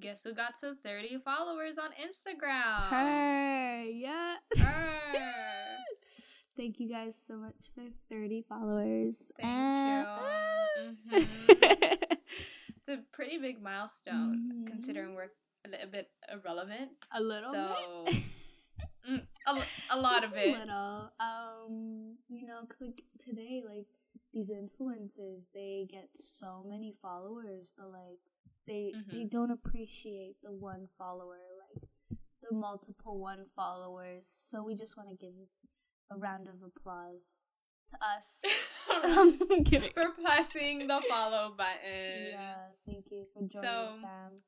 Guess who got to 30 followers on Instagram? Hey, yeah. Her. Thank you guys so much for 30 followers. Thank And- you. Mhm. It's a pretty big milestone Mhm. considering we're a little bit irrelevant. a little so, bit. Mm, a, a lot Just of it. A little. Um, you know, because like today, like these influencers, they get so many followers, but like they they Mhm. don't appreciate the one follower, like the multiple one followers. So we just want to give a round of applause to us. I'm kidding. For pressing the follow button. Yeah, thank you for joining, So- fam.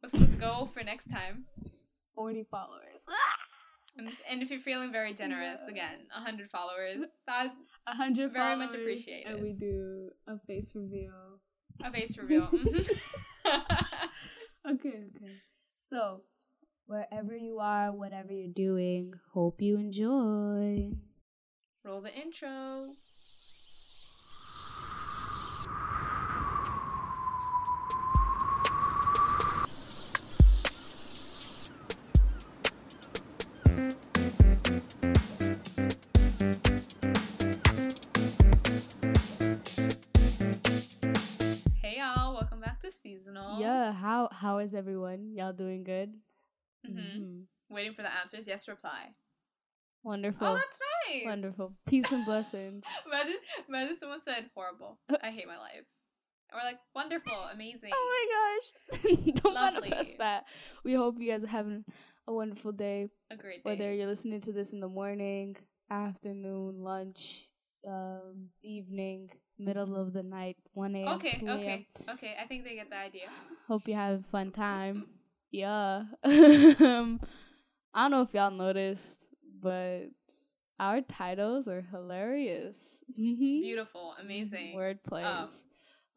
What's the goal for next time? Forty followers. And, and if you're feeling very generous, Yeah. again, 100 followers, that A hundred Very followers. much appreciated. And we do a face reveal. A face reveal. Mhm. Okay, okay. So, wherever you are, whatever you're doing, hope you enjoy. Roll the intro. To seasonal. Yeah, how how is everyone? Y'all doing good? hmm Mhm. Waiting for the answers. Yes, reply. Wonderful. Oh, that's nice. Wonderful. Peace and blessings. Imagine, imagine someone said horrible. I hate my life. Or like wonderful, amazing. oh my gosh. Don't Lovely. manifest that. We hope you guys are having a wonderful day. A great day. Whether you're listening to this in the morning, afternoon, lunch, um, evening, middle of the night, 1 a.m. Okay, 2 a.m. okay, okay. I think they get the idea. Hope you have a fun mm-hmm. time. Mm-hmm. Yeah. um, I don't know if y'all noticed, but our titles are hilarious. Mm-hmm. Beautiful, amazing. Word plays. Um,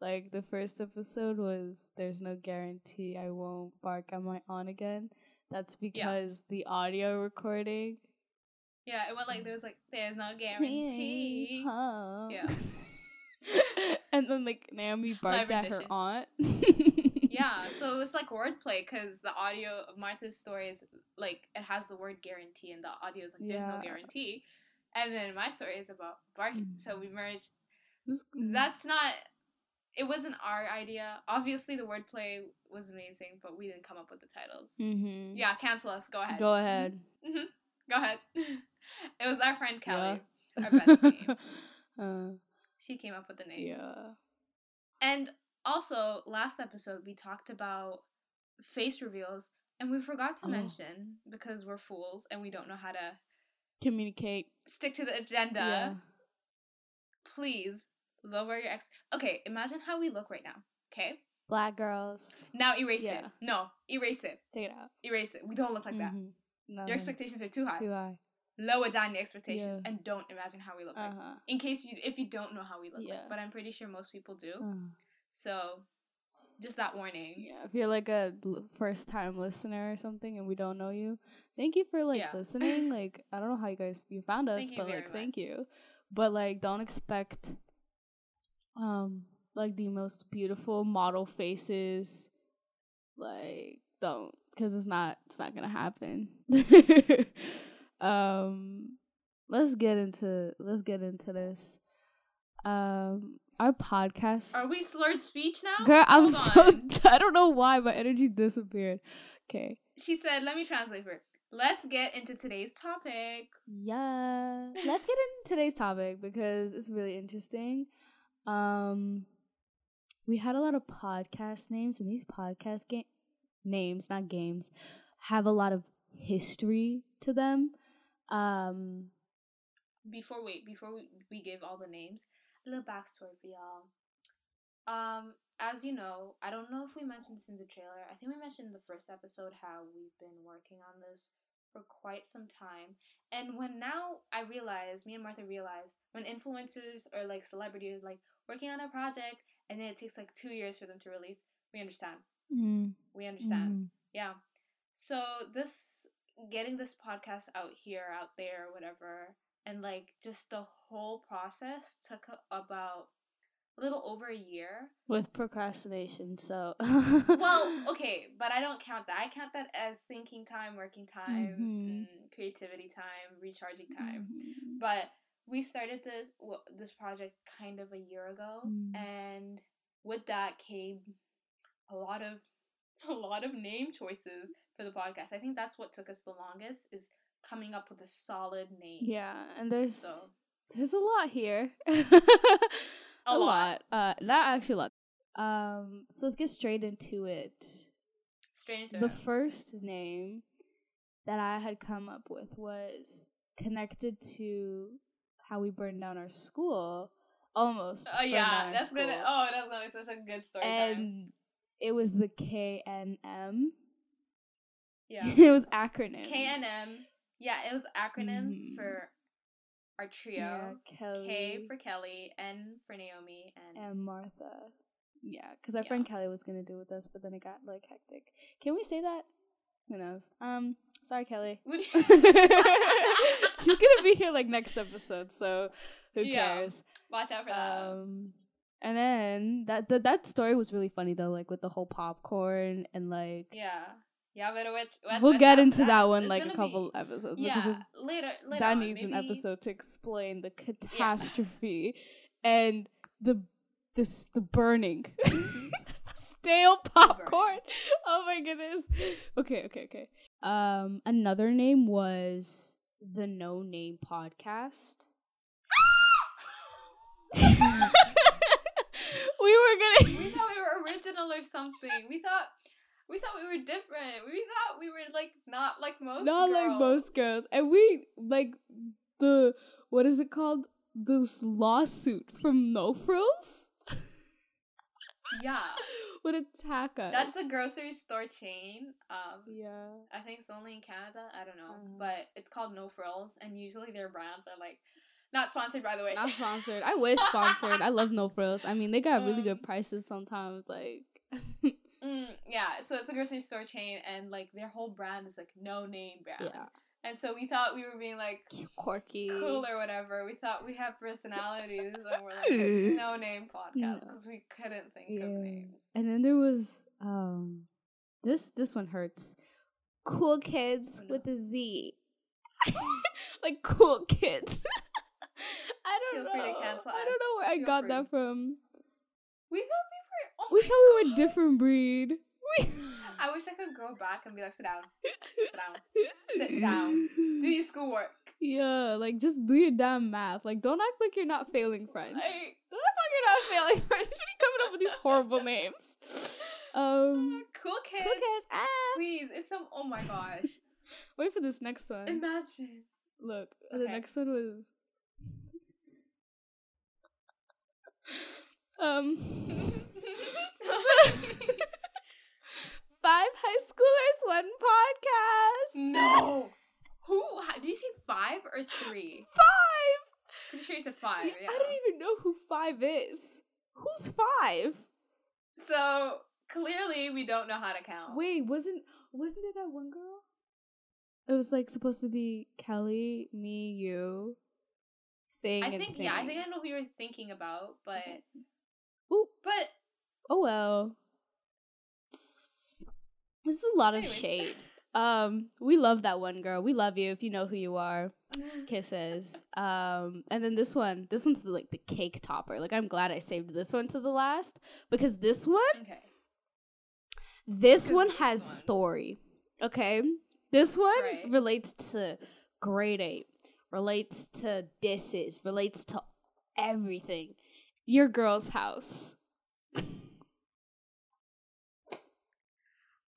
like the first episode was "There's no guarantee I won't bark at my aunt again." That's because the audio recording. Yeah, it went like there was like there's no guarantee. Huh. Yeah. and then like Naomi barked at her aunt. Yeah, so it was like wordplay because the audio of Martha's story is like it has the word guarantee and the audio is like there's no guarantee, and then my story is about barking. So we merged. Just- That's not. It wasn't our idea. Obviously, the wordplay was amazing, but we didn't come up with the titles. Mhm. Yeah, cancel us. Go ahead. Go ahead. hmm Go ahead. it was our friend Kelly. Yeah. Our bestie. uh, She came up with the names. yeah. And also, last episode we talked about face reveals, and we forgot to Oh. mention because we're fools and we don't know how to Communicate. stick to the agenda. Yeah. Please lower your ex. Okay, imagine how we look right now. Okay, Black girls. now erase it. Yeah. No, erase it. Take it out. Erase it. We don't look like that. Mhm. No, Your expectations are too high. Too high. Lower down your expectations Yeah. and don't imagine how we look Uh like. In case you, if you don't know how we look Yeah. like, but I'm pretty sure most people do. Uh, So, just that warning. yeah. If you're like a first time listener or something and we don't know you, thank you for like Yeah. listening. like I don't know how you guys you found us, you but like thank you. But like don't expect um like the most beautiful model faces. Like don't because it's not it's not gonna happen. um let's get into let's get into this. Um our podcast Are we slurred speech now? Girl, I'm Hold so on. I don't know why my energy disappeared. Okay. She said, let me translate for her. Let's get into today's topic. Yeah. Let's get into today's topic because it's really interesting. Um we had a lot of podcast names and these podcast game names, not games, have a lot of history to them. Um Before wait, before we, we give all the names, a little backstory for y'all. Um, as you know, I don't know if we mentioned this in the trailer. I think we mentioned in the first episode how we've been working on this for quite some time. And when now I realize, me and Martha realize, when influencers or like celebrities like working on a project and then it takes like two years for them to release, we understand. mm, We understand. mm, Yeah. So this getting this podcast out here, out there, whatever, and like just the whole process took about a little over a year. With procrastination, so. well, okay, but I don't count that. I count that as thinking time, working time, Mhm. mm, creativity time, recharging time. Mhm. But we started this this project kind of a year ago, Mm. and with that came a lot of a lot of name choices for the podcast. I think that's what took us the longest is coming up with a solid name. Yeah, and there's So there's a lot here. A lot. Uh, not actually a lot. Um, so let's get straight into it. straight into it. The it. first name that I had come up with was connected to how we burned down our school. Almost. Oh yeah, that's gonna. Oh, that's gonna such a good story time. and it was the KNM. Yeah. it was acronyms. K and M. Yeah, it was acronyms Mhm. for our trio. Yeah, Kelly. K for Kelly, N for Naomi, and and Martha. Yeah, because our Yeah. friend Kelly was gonna do it with us, but then it got like hectic. Can we say that? Who knows? Um, sorry, Kelly. She's gonna be here like next episode, so who Yeah. cares? Watch out for that. Um, and then that that that story was really funny though, like with the whole popcorn and like yeah, yeah, but which we'll get into with that one like a couple be- episodes Yeah, because it's, later, later. that on, needs an episode to explain the catastrophe and the the the burning stale popcorn. Oh my goodness. Okay, okay, okay. Um, another name was the No Name Podcast. we were gonna. We thought we were original or something. We thought. We thought we were different. We thought we were like not like most. Girls. Not like girls. most girls, and we like the what is it called? This lawsuit from No Frills Yeah, would attack us. that's a grocery store chain. Um, Yeah. I think it's only in Canada. I don't know, Uh-huh. but it's called No Frills, and usually their brands are like not sponsored by the way. Not sponsored. I wish sponsored. I love No Frills. I mean, they got really Um, good prices sometimes. Like, Mm, yeah, so it's a grocery store chain, and like their whole brand is like no name brand. yeah, And so we thought we were being like quirky. cool or whatever. We thought we have personalities, and we're like no name podcast No. because we couldn't think Yeah. of names. And then there was um, this this one hurts. Cool kids Oh, no. with a Z. like cool kids. I don't Feel know. free to cancel I don't know where I got free. that from. We thought we. Oh we thought we were God. different breed. We- I wish I could go back and be like, sit down, sit down, Sit down. do your schoolwork. Yeah, like just do your damn math. Like, don't act like you're not failing French. Like, Don't act like you're not failing French. Are you coming up with these horrible names? Um, cool kids. cool kids. Ah. Please, if some. Oh my gosh. Wait for this next one. Imagine. Look, the next one was. Um, five high schoolers, one podcast. no. Who? Did you say five or three? Five. Pretty sure you said five. Yeah, Yeah. I don't even know who five is. Who's five? So clearly, we don't know how to count. Wait, wasn't wasn't it that one girl? It was like supposed to be Kelly, me, you, thing. I think yeah, I think I know who you're thinking about, but Ooh. but Oh well. This is a lot of shade. Um, we love that one girl. We love you if you know who you are. Kisses. Um, and then this one, this one's the, like the cake topper. Like I'm glad I saved this one to the last because this one, okay. this one has one- story. Okay, this one Right. relates to grade eight, relates to disses, relates to everything. Your girl's house.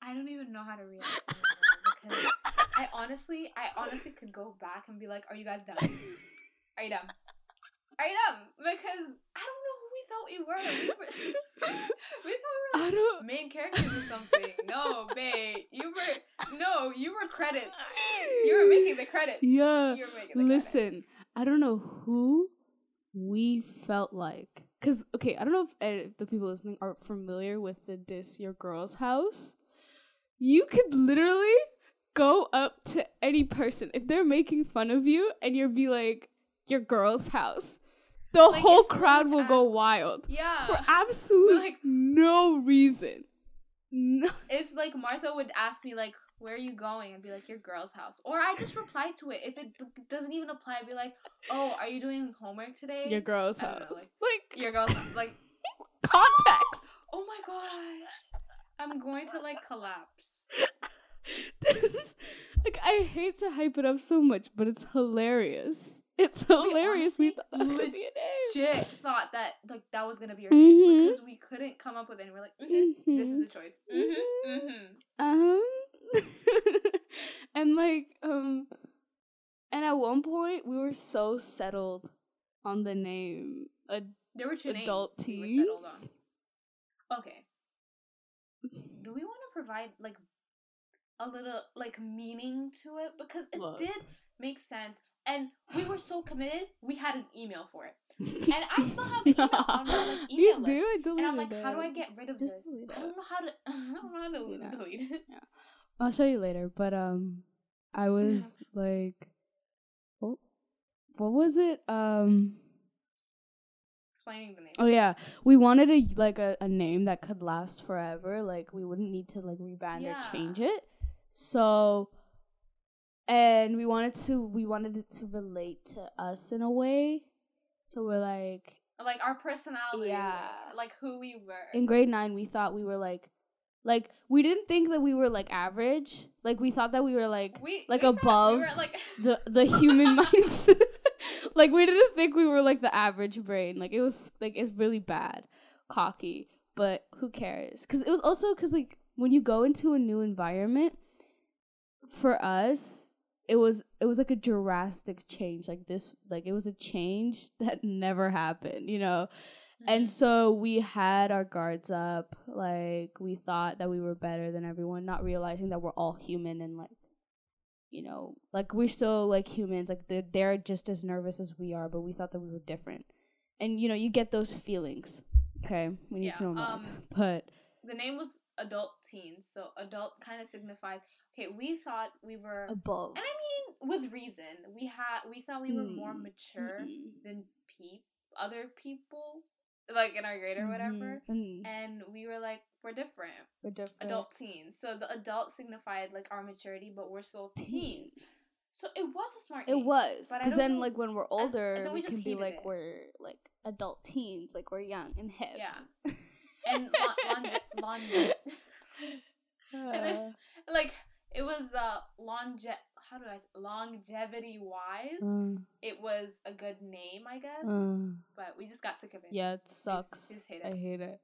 I don't even know how to react because I honestly, I honestly could go back and be like, "Are you guys done? Are you done? Are you done?" Because I don't know who we thought we were. We were, we thought we were like main characters or something. No, babe, you were no, you were credits. You were making the credits. Yeah. You were making the credits. Listen, I don't know who we felt like. Cause okay, I don't know if uh, the people listening are familiar with the "Diss Your Girl's House." You could literally go up to any person if they're making fun of you, and you'll be like, "Your girl's house." the Like, whole crowd will go wild Yeah. for absolutely like- no reason. No. if like Martha would ask me like, "Where are you going?" I'd be like, "Your girl's house," or I just reply to it. If it doesn't even apply, I'd be like, "Oh, are you doing homework today?" Your girl's don't know, house. like, Your girl's house. like, context. oh my gosh, I'm going to like collapse. this is like I hate to hype it up so much, but it's hilarious. It's hilarious. We, honestly thought that could be a name. Shit, thought that like that was gonna be our name Mhm. because we couldn't come up with any. We're like, mm-hmm, this is the choice. Mm-hmm, mm-hmm. Um, and like um, and at one point we were so settled on the name ad- There were two adult names we were settled teens. on. Okay. Do we want to provide like a little like meaning to it because it Look. did make sense and we were so committed we had an email for it and I still have the email on my like email do. list. Deleted and I'm like, how do I it. get rid of Just this? I don't know how to. I don't know how to delete it. I'll show you later. But um, I was like, what? What was it? Um. Explaining the name. Oh yeah, we wanted a like a, a name that could last forever. Like we wouldn't need to like rebrand Yeah. or change it. So, and we wanted to we wanted it to relate to us in a way. So we're like Like our personality. Yeah. Like who we were. in grade nine, we thought we were like, like we didn't think that we were like average. Like we thought that we were like we like we above We were like. the the human minds. like we didn't think we were like the average brain. Like it was like it's really bad, cocky. But who cares? Because it was also because like when you go into a new environment, for us, it was it was like a drastic change. Like this, like it was a change that never happened. You know. And Mhm. so we had our guards up. Like we thought that we were better than everyone, not realizing that we're all human and like, you know, like we're still like humans. Like they're they're just as nervous as we are, but we thought that we were different. And you know, you get those feelings. Okay, we need to Yeah, normalize. um, but the name was adult teens, so adult kind of signified. Okay, we thought we were, above. and I mean with reason. We had we thought we were more Mm, mature Mm-mm. than peep other people, like in our grade or whatever. Mhm. Mm, And we were like, we're different. we're different. Adult teens. So the adult signified like our maturity, but we're still teens. teens. So it was a smart It was because then, know- like when we're older, we, we can be like it. we're like adult teens, like we're young and hip. Yeah. And lon- longe- longe- And then- Uh, like it was uh longe how do I say longevity wise, uh, it was a good name, I guess. uh, but we just got sick of it. yeah, it sucks. just hate I hate it.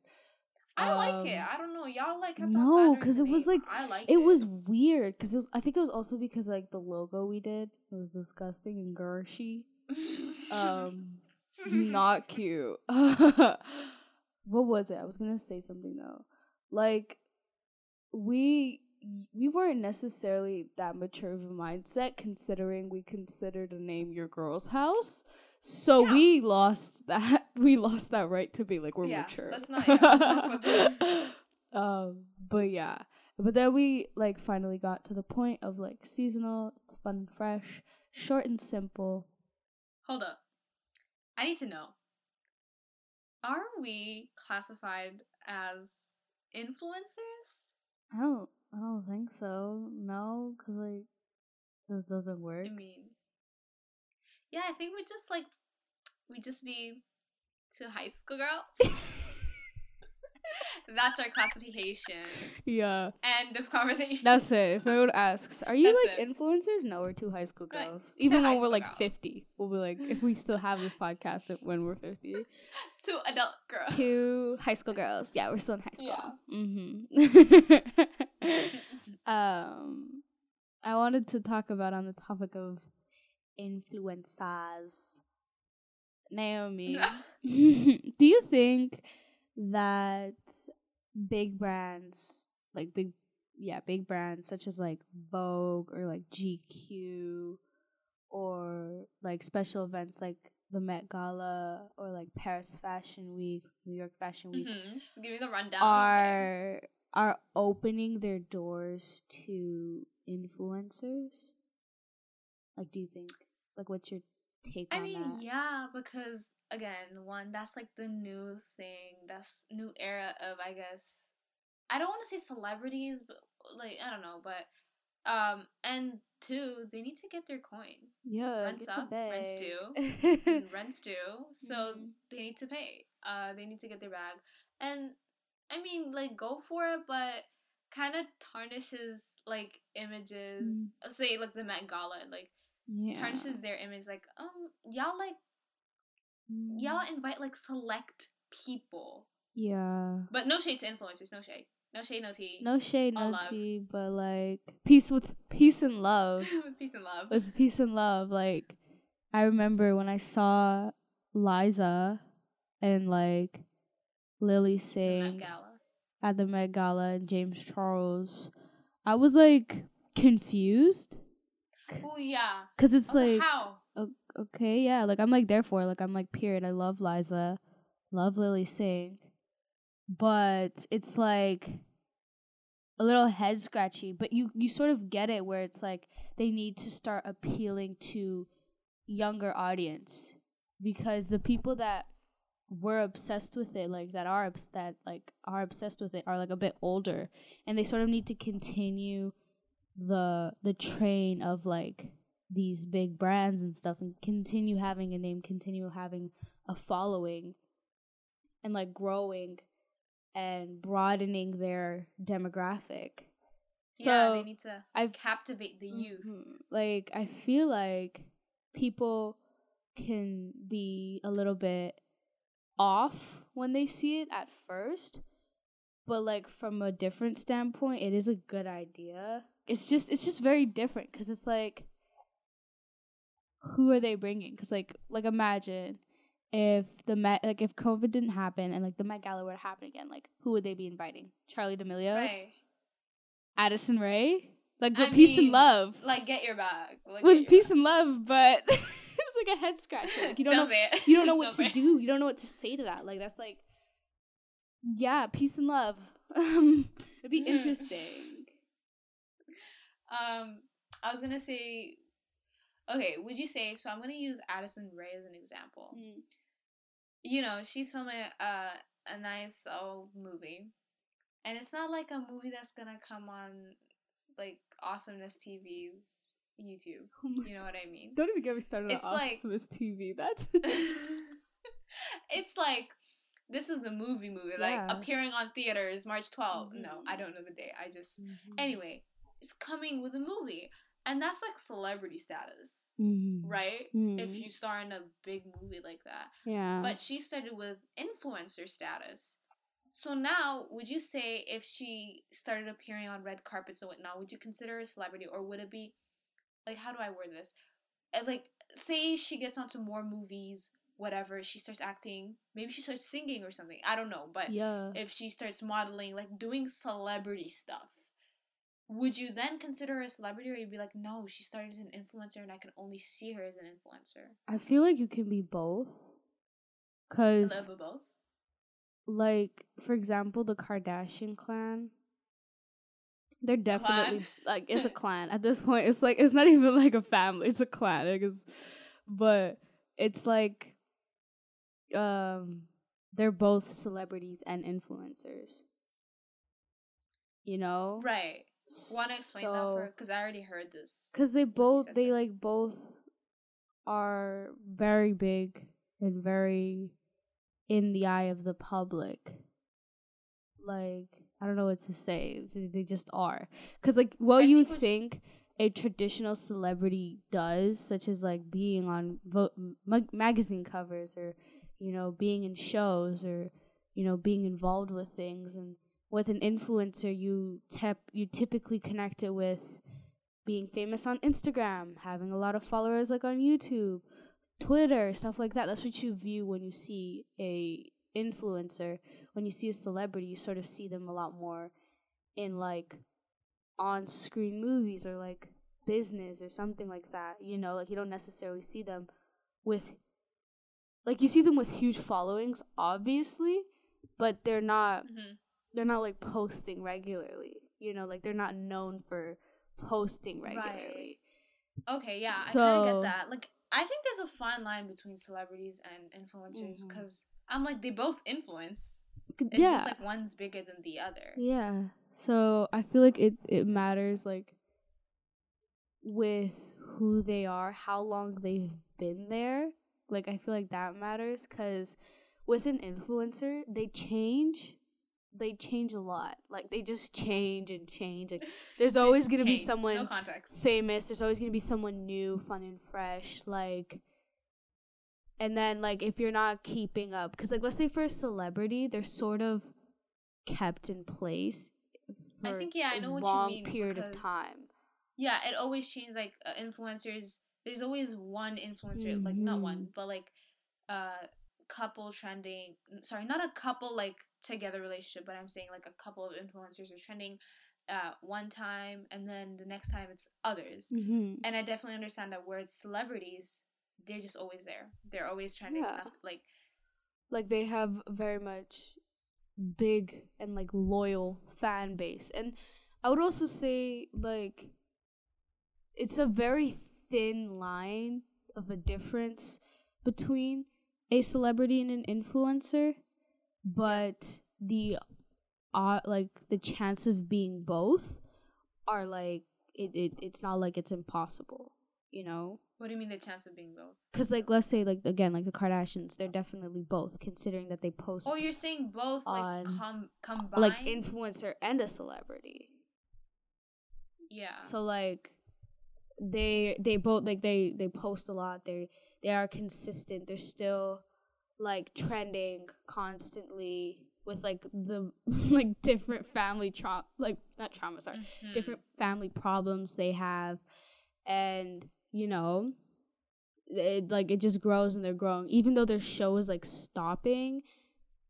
I like it. Um, I don't know. Y'all like kept no, because it was like- I like It it, was weird because it was. I think it was also because like the logo we did it was disgusting and girly. Um, not cute. what was it? I was gonna say something though. Like we we weren't necessarily that mature of a mindset considering we considered the name your girl's house. So Yeah. we lost that we lost that right to be like we're Yeah, mature. let's not- yeah, not um but yeah. But then we like finally got to the point of like seasonal, it's fun and fresh, short and simple. Hold up. I need to know. Are we classified as influencers? I don't. I don't think so. No, because like, just doesn't work. I mean, yeah, I think we just like we just be two high school girls. That's our classification. yeah, End of conversation. that's it. If anyone asks, "Are you That's like it. influencers?" No, we're two high school girls. Even when we're like girls. fifty, we'll be like, if we still have this podcast when we're fifty, two adult girls. two high school girls. Yeah, we're still in high school. Yeah. Mm-hmm. um, I wanted to talk about on the topic of influencers. Naomi, do you think that big brands, like big, yeah, big brands such as like Vogue or like GQ or like special events like the Met Gala or like Paris Fashion Week, New York Fashion Week Mhm. Give me the rundown. are are opening their doors to influencers? Like do you think like what's your take on I mean, that? yeah, because again, one that's like the new thing. That's new era of I guess. I don't want to say celebrities, but like I don't know, but um, and two, they need to get their coin. Yeah, Rents up, rents due, rents due, so Mhm. they need to pay. Uh, they need to get their bag, and I mean, like, go for it, but kind of tarnishes like images. Mm. Say like the Met Gala, like yeah. tarnishes their image. Like, um, y'all like Mm. y'all invite like select people, Yeah. but no shade to influencers. No shade. No shade. No tea. No shade, All no love. tea, but like peace with peace and love. With peace and love. with peace and love. Like I remember when I saw Liza and like Lilly The Met sing Gala. At the Met Gala and James Charles, I was like confused Oh yeah. because it's like how? okay, yeah, like I'm like there for. Like I'm like period. I love Liza, love Lilly Singh, but it's like a little head scratchy. But you you sort of get it where it's like they need to start appealing to younger audience because the people that were obsessed with it like that are obs- that like are obsessed with it are like a bit older and they sort of need to continue the the train of like these big brands and stuff and continue having a name continue having a following and like growing and broadening their demographic so yeah, they need to i captivate the youth. Mhm. Like I feel like people can be a little bit off when they see it at first, but like from a different standpoint, it is a good idea. It's just it's just very different cuz it's like who are they bringing? Cuz like like imagine if the Met like if COVID didn't happen and like the Met Gala were to happen again, like who would they be inviting? Charli D'Amelio, Right. Addison Rae, like I with peace and love Like get your bag. Like, with your peace bag. and love, but like a head scratcher. Like you don't know it. you don't know what to it. do. You don't know what to say to that. Like that's like yeah, peace and love. Um it'd be Mhm. interesting. Um, I was gonna say, okay, would you say? So I'm gonna use Addison Rae as an example. You know, she's filming a a nice old movie, and it's not like a movie that's gonna come on like Awesomeness TV's YouTube. Oh You know what I mean? Don't even get me started It's on like- Optimus TV. That's it's like this is the movie movie like appearing on theaters March 12th. No, Mhm. I don't know the date. I just Mm-hmm. anyway, it's coming with a movie. And that's like celebrity status, Mhm. right? If Mhm. you star in a big movie like that. yeah. But she started with influencer status. So now, would you say if she started appearing on red carpets and whatnot, would you consider her a celebrity, or would it be like how do I word this? Uh, Like, say she gets onto more movies, whatever. She starts acting, maybe she starts singing or something. I don't know, but yeah. if she starts modeling, like doing celebrity stuff, would you then consider her a celebrity, or you'd be like, no, she started as an influencer, and I can only see her as an influencer? I feel like you can be both. Cuz both. like for example the kardashian clan they're definitely like it's a clan at this point it's like it's not even like a family it's a clan like it's, but it's like um they're both celebrities and influencers you know Right. Want to explain that for? Because I already heard this. because they both they that. like both are very big and very in the eye of the public like i don't know what to say They- just are because like what I you think think a traditional celebrity does such as like being on vo- mag- magazine covers or you know being in shows or you know being involved with things and with an influencer you tep you typically connect it with being famous on Instagram, having a lot of followers like on YouTube, Twitter, stuff like that. That's what you view when you see a influencer. When you see a celebrity, you sort of see them a lot more in like on-screen movies or like business or something like that. You know, like you don't necessarily see them with like you see them with huge followings obviously, but they're not Mhm. they're not like posting regularly. You know, like they're not known for posting regularly. Okay, yeah, I kind So- of get that. Like, I think there's a fine line between celebrities and influencers because I'm like they both influence. It's yeah. just like one's bigger than the other. Yeah. So I feel like it it matters like with who they are, how long they've been there. Like I feel like that matters cuz with an influencer, they change they change a lot. Like they just change and change. Like there's always going to be someone No famous. There's always going to be someone new, fun and fresh. Like, and then like if you're not keeping up, because like let's say for a celebrity, they're sort of kept in place. I think, yeah, I know what you long mean, period of because- time. Yeah, it always changes. Like uh, influencers, there's always one influencer, like not one, but like uh couple trending. Sorry, not a couple like together relationship, but I'm saying like a couple of influencers are trending uh one time, and then the next time it's others. Mm-hmm. And I definitely understand that where it's celebrities, they're just always there. They're always trying Yeah. enough- Like Like they have very much big and like loyal fan base, and I would also say like it's a very thin line of a difference between a celebrity and an influencer, but the uh, like the chance of being both are like it, it it's not like it's impossible, you know? what do you mean the chance of being both? Cuz like let's say like again like the Kardashians, they're definitely both considering that they post Oh, you're saying both like on- com- combined. like influencer and a celebrity. yeah. So like they they both like they they post a lot. They they are consistent. They're still like trending constantly with like the like different family trauma like not trauma sorry Mhm. different family problems they have and you know it like it just grows and they're growing even though their show is like stopping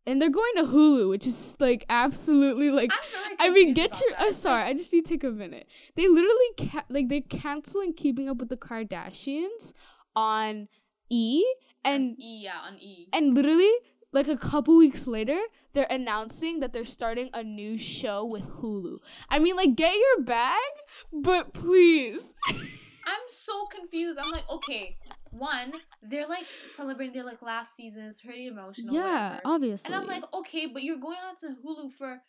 and they're going to Hulu which is like absolutely like I mean, get your. I'm uh, sorry. I just need to take a minute. They literally ca- like they're canceling Keeping Up with the Kardashians on E, and on E, yeah, on E. and literally like a couple weeks later, they're announcing that they're starting a new show with Hulu. I mean, like, get your bag, but please. I'm so confused. I'm like, okay, one, they're like celebrating their like last season. It's pretty emotional. yeah, whatever. obviously. And I'm like, okay, but you're going on to Hulu for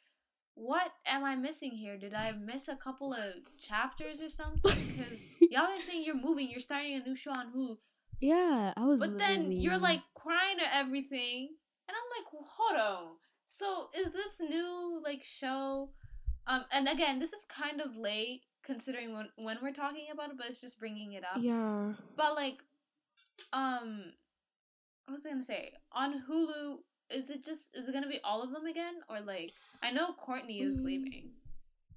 what am I missing here? Did I miss a couple of chapters or something? Because y'all are saying you're moving, you're starting a new show on Hulu, yeah, I was. but then you're like crying to everything, and I'm like, hold on. So is this new like show? Um, and again, this is kind of late considering when when we're talking about it, but it's just bringing it up. Yeah. But like, um, what was I gonna say? On Hulu, is it just is it gonna be all of them again, or like I know Kourtney is Mm. leaving.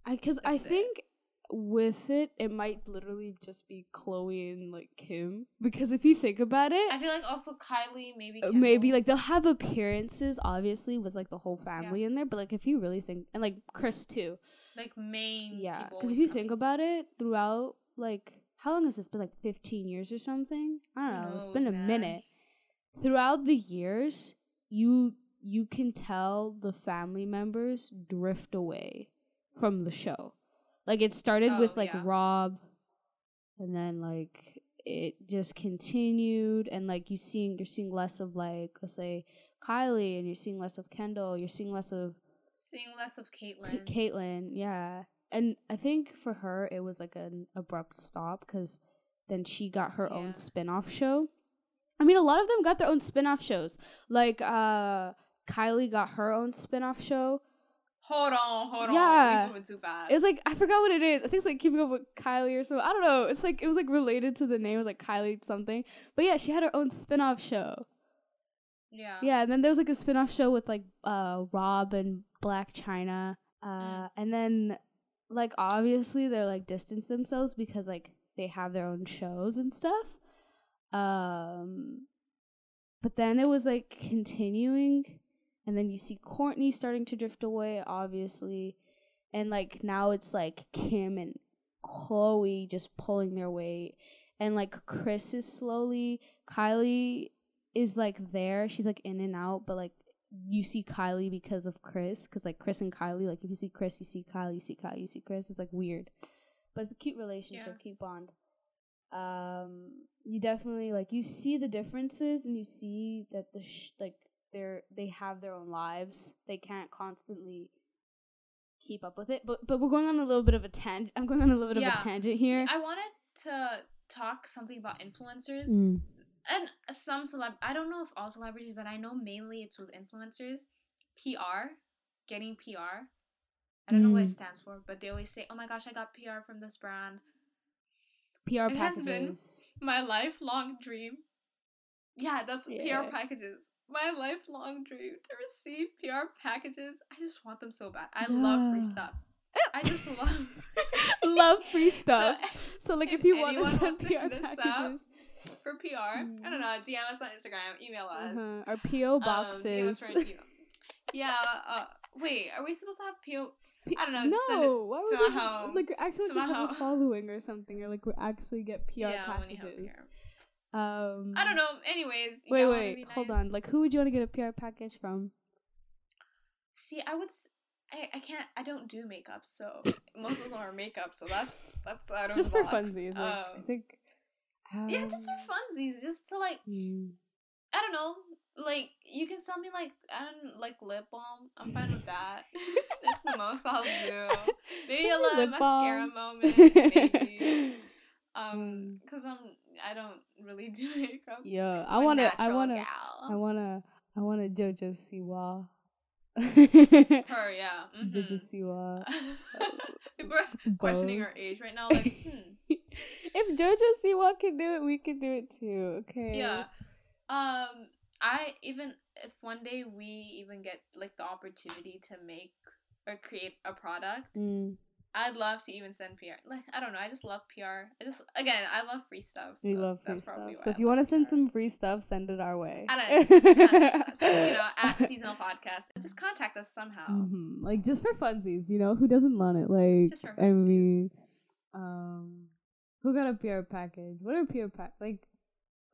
I because I That's it. think with it, it might literally just be Khloé and like Kim. Because if you think about it, I feel like also Kylie maybe uh, maybe like they'll have appearances, obviously, with like the whole family in there. But like if you really think, and like Kris too, like main yeah. Because if you think about it, throughout like how long has this been? Like fifteen years or something? I don't know. it's been a man? minute. Throughout the years, you you can tell the family members drift away from the show. Like it started with Oh, like yeah. Rob and then like it just continued and like you seeing you're seeing less of like let's say Kylie and you're seeing less of Kendall, you're seeing less of seeing less of Caitlyn. Caitlyn, yeah. And I think for her it was like an abrupt stop cuz then she got her Yeah. own spin-off show. I mean a lot of them got their own spin-off shows. Like uh Kylie got her own spin-off show. hold on, hold Yeah. on, moving too fast. It was like I forgot what it is. I think it's like keeping up with Kylie or something. I don't know. It's like it was like related to the name. It was like Kylie something. But yeah, she had her own spin-off show. yeah, Yeah, and then there was like a spin-off show with like uh Rob and Blac Chyna. Uh Mm. and then like obviously they're like distance themselves because like they have their own shows and stuff. Um but then it was like continuing and then you see Kourtney starting to drift away obviously and like now it's like Kim and Khloé just pulling their weight and like Kris is slowly Kylie is like there she's like in and out but like you see Kylie because of Kris cuz like Kris and Kylie like if you see Kris you see Kylie you see Kylie you see Kris it's like weird but it's a cute relationship Yeah. cute bond um you definitely like you see the differences and you see that the sh- like they're they have their own lives they can't constantly keep up with it but but we're going on a little bit of a tangent i'm going on a little bit Yeah. of a tangent here I wanted to talk something about influencers Mm. And some celeb. I don't know if all celebrities, but I know mainly it's with influencers. PR, getting PR. I don't know what it Mm. stands for, but they always say, "Oh my gosh, I got PR from this brand." pr It has been- packages My lifelong dream. Yeah, that's Yeah. PR packages. My lifelong dream to receive PR packages. I just want them so bad. I love free stuff. I just love love free stuff so, like if, if you want to send pr hit us up, packages for PR. I Mm. don't know. DM us on Instagram. Email us. uh-huh. our po Um, boxes email. yeah. Uh, wait. Are we supposed to have PO? P- I don't know, No, why would we home. like we're actually we have a To my home. following or something, or like we actually get PR yeah, have packages. Um, I don't know. Anyways. Wait, wait, be hold on. Like, who would you want to get a PR package from? See, I would. I, I can't. I don't do makeup, so most of them are makeup. So that's that's out of Just for funsies, like I Um, Yeah, just um, for funsies, just to like hmm. I don't know. Like you can sell me like I don't like lip balm. I'm fine with that. That's the most I'll do. Maybe a little mascara balm. moment, maybe. Um, Mm. cause I'm I don't really do makeup. Yeah, I wanna, I wanna, gal. I wanna, I wanna JoJo Siwa. Her, yeah. JoJo mhm. Siwa. People are questioning her age right now. Like, hmm. if JoJo Siwa can do it, we can do it too. Okay. Yeah. Um, I even if one day we even get like the opportunity to make or create a product, Mm, I'd love to even send PR. Like I don't know, I just love PR. I just again, I love free stuff. we love free stuff. So I if you want to send some free stuff, send it our way. I don't know, contact you know, at seasonal podcast, just contact us somehow. hmm Like just for funsies, you know, who doesn't want it? Like I mean, um, who got a PR package? What are PR pack like?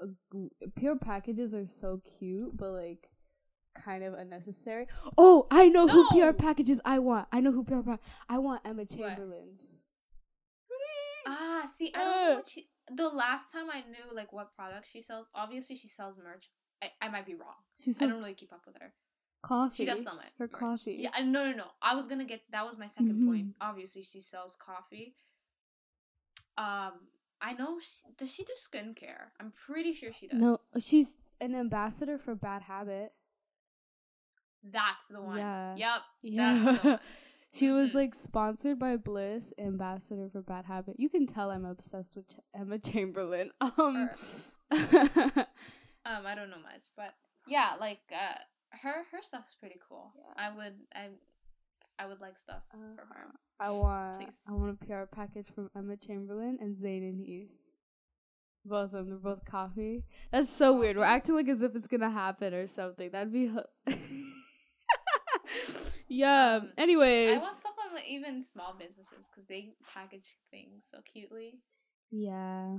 Uh, PR packages are so cute, but like kind of unnecessary. Oh, I know who PR packages I want. I know who PR pack. I want Emma Chamberlain's. Ah, see, I don't know what she. The last time I knew like what product she sells, obviously she sells merch. I, I might be wrong. She I don't really keep up with her. coffee. She does sell it. Her coffee. Yeah, no, no, no. I was gonna get that was my 2nd Mhm. point. Obviously, she sells coffee. Um, I know. She, does she do skincare? I'm pretty sure she does. No, she's an ambassador for Bad Habit. That's the one. Yeah. Yep. Yeah. She was like sponsored by Bliss, ambassador for Bad Habit. You can tell I'm obsessed with Ch- Emma Chamberlain. Um, Um, I don't know much, but yeah, like uh, her her stuff is pretty cool. Yeah. I would I, I would like stuff for her. I want Please. I want a PR package from Emma Chamberlain and Zayn and Heath. Both of them, they're both coffee. That's so weird. We're acting like as if it's gonna happen or something. That'd be. H- yeah. Um, anyways. I want stuff like, even small businesses because they package things so cutely. Yeah.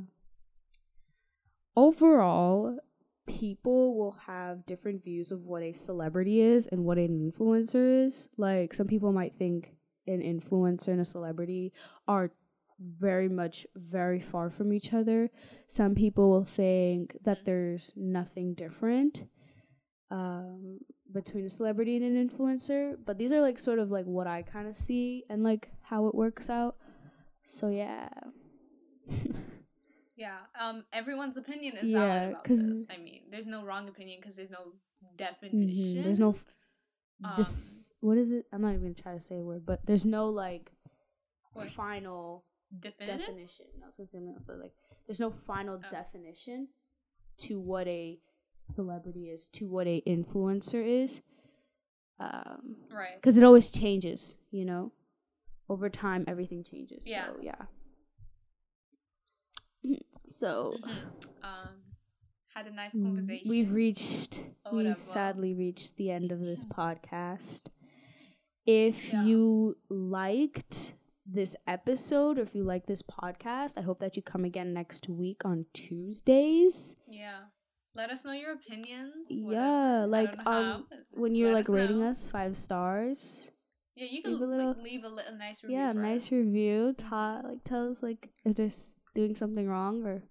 Overall, people will have different views of what a celebrity is and what an influencer is. Like, some people might think an influencer and a celebrity are very much very far from each other. Some people will think that Mhm. there's nothing different um, between a celebrity and an influencer. But these are like sort of like what I kind of see and like how it works out. So, yeah. Yeah. Um. Everyone's opinion is Yeah, valid about this. I mean, there's no wrong opinion because there's no definition. Mhm. There's no f- def- Um, what is it? I'm not even gonna try to say a word, but there's no like What? final definitive. definition. I was gonna say something else, but like there's no final Oh. definition to what a celebrity is, to what a influencer is. Um, Right. because it always changes, you know. Over time, everything changes. Yeah. So yeah. So Mhm. Um. Had a nice Mm, conversation. We've reached, Au we've sadly reached the end of this podcast. If Yeah. you liked this episode, or if you like this podcast, I hope that you come again next week on Tuesdays. Yeah. Let us know your opinions. Yeah, whatever. I like, um, how, When you're like rating know. us five stars, Yeah, you can leave a like, leave a little nice review. yeah, nice us. review. Ta- like tell us like if there's doing something wrong or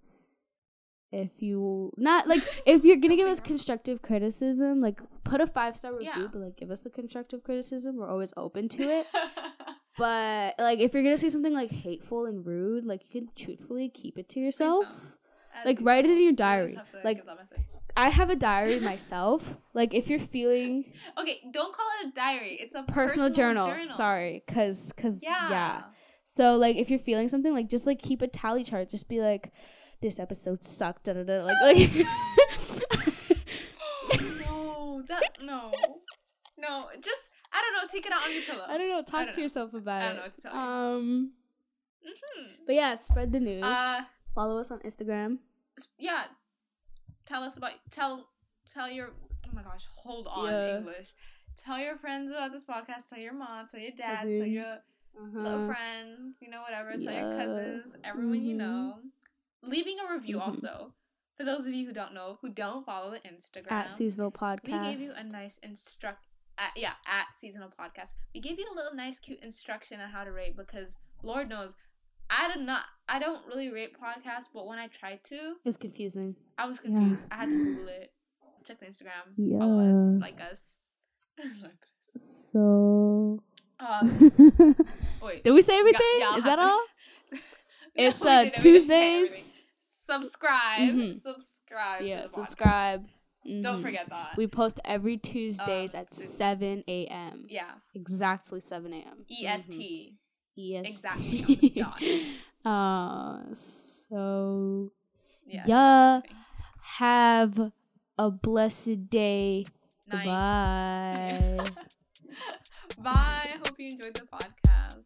if you not like if you're gonna give us wrong. constructive criticism, like put a five star review, Yeah. but like give us the constructive criticism. We're always open to it. But like if you're gonna say something like hateful and rude, like you can truthfully keep it to yourself. As Like, write it in your diary. Like- give that message. I have a diary myself. Like if you're feeling okay, don't call it a diary. It's a personal, journal. Sorry, cause cause Yeah. yeah. So like if you're feeling something, like just like keep a tally chart. Just be like, this episode sucked. Da da da. Like like. no, that no, no. Just I don't know. Take it out on your pillow. I don't know. Talk don't to know. yourself about I it. don't know what to tell you. Um. hmm But yeah, spread the news. Uh, Follow us on Instagram. yeah. Tell us about tell tell your oh my gosh. Hold on Yeah. English. Tell your friends about this podcast. Tell your mom. Tell your dad. Tell your Cousins. Uh-huh. friends. You know whatever. Tell Yeah. your cousins. Everyone you Mhm. know. Leaving a review Mhm. also. For those of you who don't know, who don't follow the Instagram, At seasonal podcast. we gave you a nice instruct. At, yeah, at seasonal podcast, we gave you a little nice, cute instruction on how to rate because Lord knows, I did not. I don't really rate podcasts, but when I tried to, It was confusing. I was Yeah. confused. I had to Google it. Check the Instagram. Yeah. Us, like us. So. um, wait. Did we say everything? yeah, Is that ha- all? It's uh didn't. We didn't say everything. Tuesdays. Subscribe. Mhm. Subscribe. Yeah, subscribe. Don't Mhm. forget that. We post every Tuesdays Um, at 7 a.m. yeah. Exactly 7 a.m. EST. Mhm. EST. Exactly. uh, so, yeah. yeah have a blessed day. Night. Bye. Bye. Hope you enjoyed the podcast.